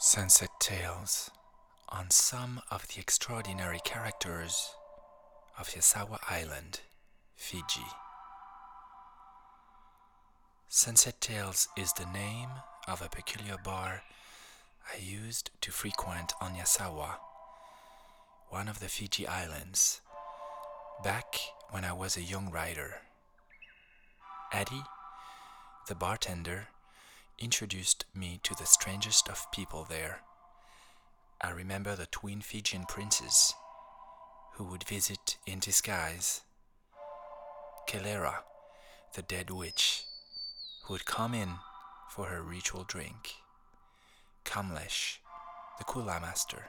Sunset Tales on some of the extraordinary characters of Yasawa Island, Fiji. Sunset Tales is the name of a peculiar bar I used to frequent on Yasawa, one of the Fiji Islands, back when I was a young writer. Eddie, the bartender, introduced me to the strangest of people there. I remember the twin Fijian princes who would visit in disguise. Kelera, the dead witch, who would come in for her ritual drink. Kamlesh, the Kula master,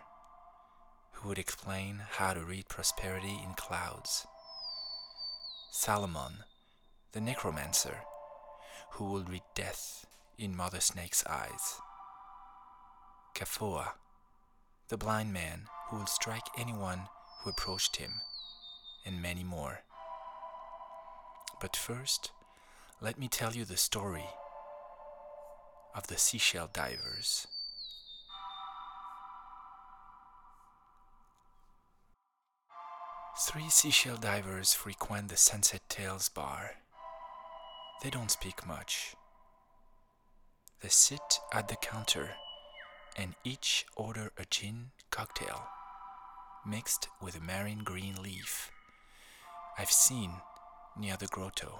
who would explain how to read prosperity in clouds. Salomon, the necromancer, who would read death in Mother Snake's eyes. Kafua, the blind man who would strike anyone who approached him, and many more. But first, let me tell you the story of the seashell divers. Three seashell divers frequent the Sunset Tales bar. They don't speak much. They sit at the counter and each order a gin cocktail mixed with a marine green leaf I've seen near the grotto.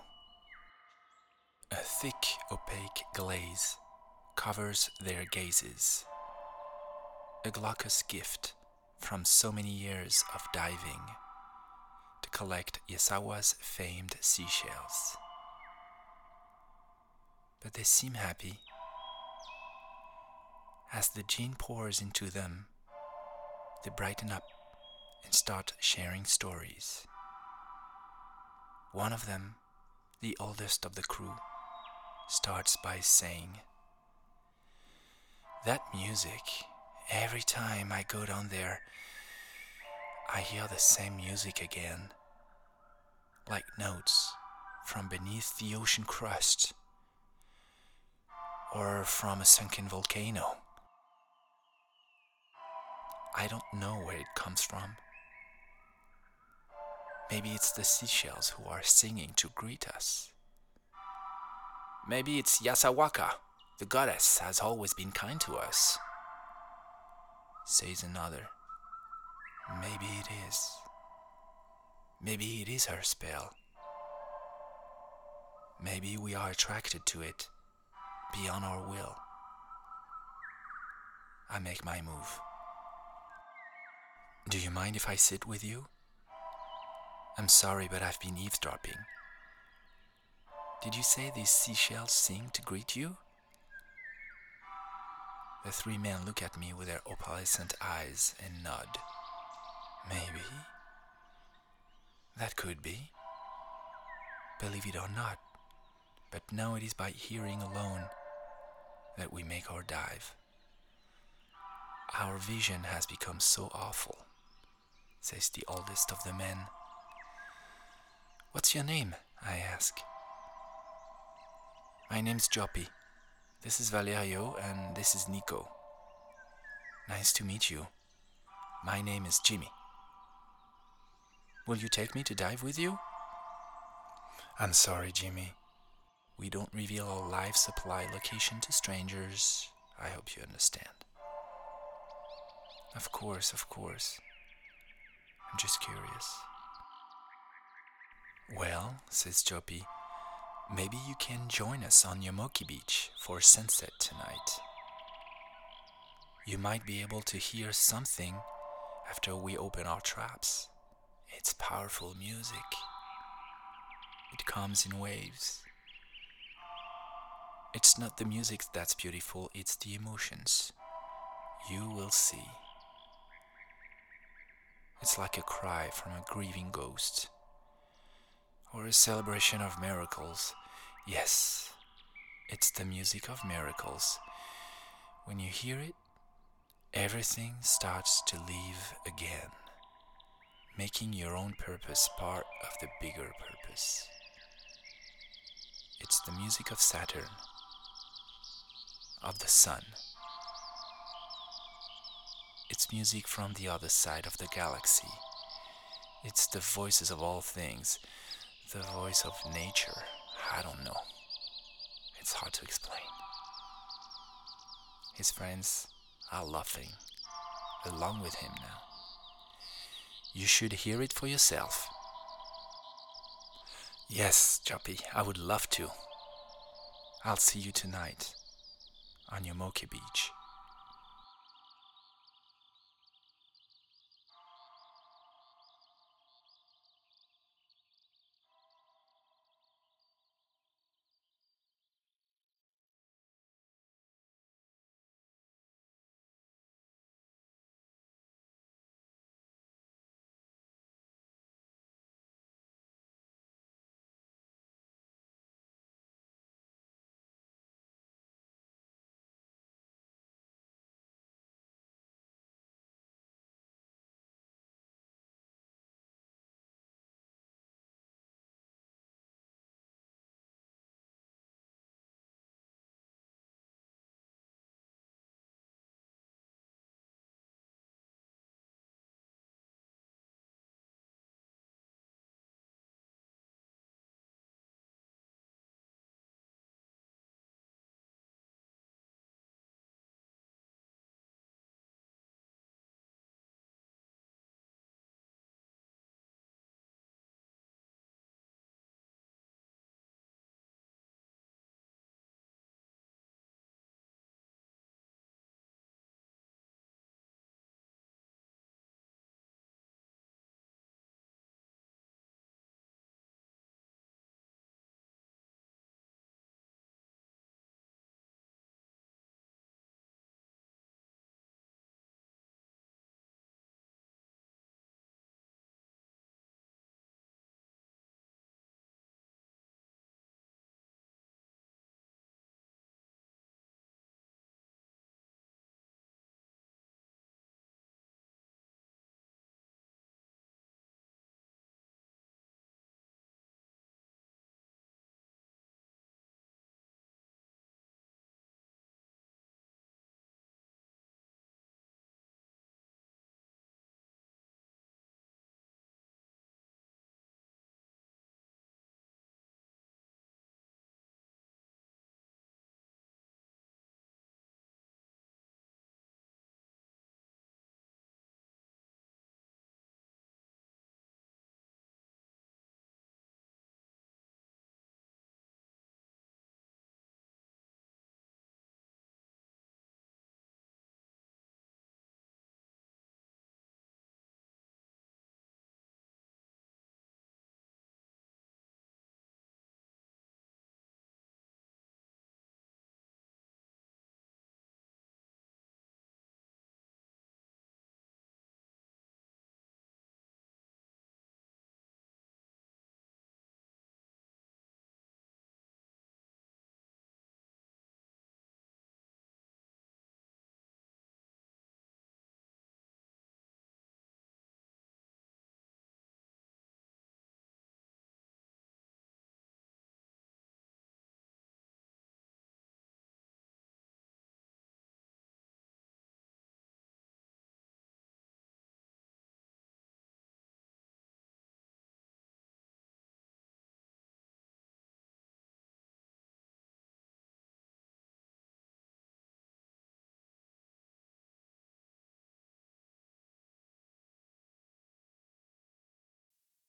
A thick opaque glaze covers their gazes, a glaucous gift from so many years of diving to collect Yasawa's famed seashells. But they seem happy. As the gin pours into them, they brighten up and start sharing stories. One of them, the oldest of the crew, starts by saying, That music, every time I go down there, I hear the same music again, like notes from beneath the ocean crust or from a sunken volcano. I don't know where it comes from. Maybe it's the seashells who are singing to greet us. Maybe it's Yasawaka, the goddess has always been kind to us. Says another. Maybe it is. Maybe it is her spell. Maybe we are attracted to it beyond our will. I make my move. Do you mind if I sit with you? I'm sorry, but I've been eavesdropping. Did you say these seashells sing to greet you? The three men look at me with their opalescent eyes and nod. Maybe. That could be. Believe it or not, but now it is by hearing alone that we make our dive. Our vision has become so awful, says the oldest of the men. What's your name? I ask. My name's Joppy. This is Valerio and this is Nico. Nice to meet you. My name is Jimmy. Will you take me to dive with you? I'm sorry, Jimmy. We don't reveal our life supply location to strangers. I hope you understand. Of course, of course. I'm just curious. Well, says Joppy, maybe you can join us on Yomoki Beach for sunset tonight. You might be able to hear something after we open our traps. It's powerful music. It comes in waves. It's not the music that's beautiful, it's the emotions. You will see. It's like a cry from a grieving ghost, or a celebration of miracles. Yes, it's the music of miracles. When you hear it, everything starts to live again, making your own purpose part of the bigger purpose. It's the music of Saturn, of the sun. Music from the other side of the galaxy. It's the voices of all things, the voice of nature. I don't know. It's hard to explain. His friends are laughing along with him now. You should hear it for yourself. Yes, Joppy, I would love to. I'll see you tonight on Yomoki Beach.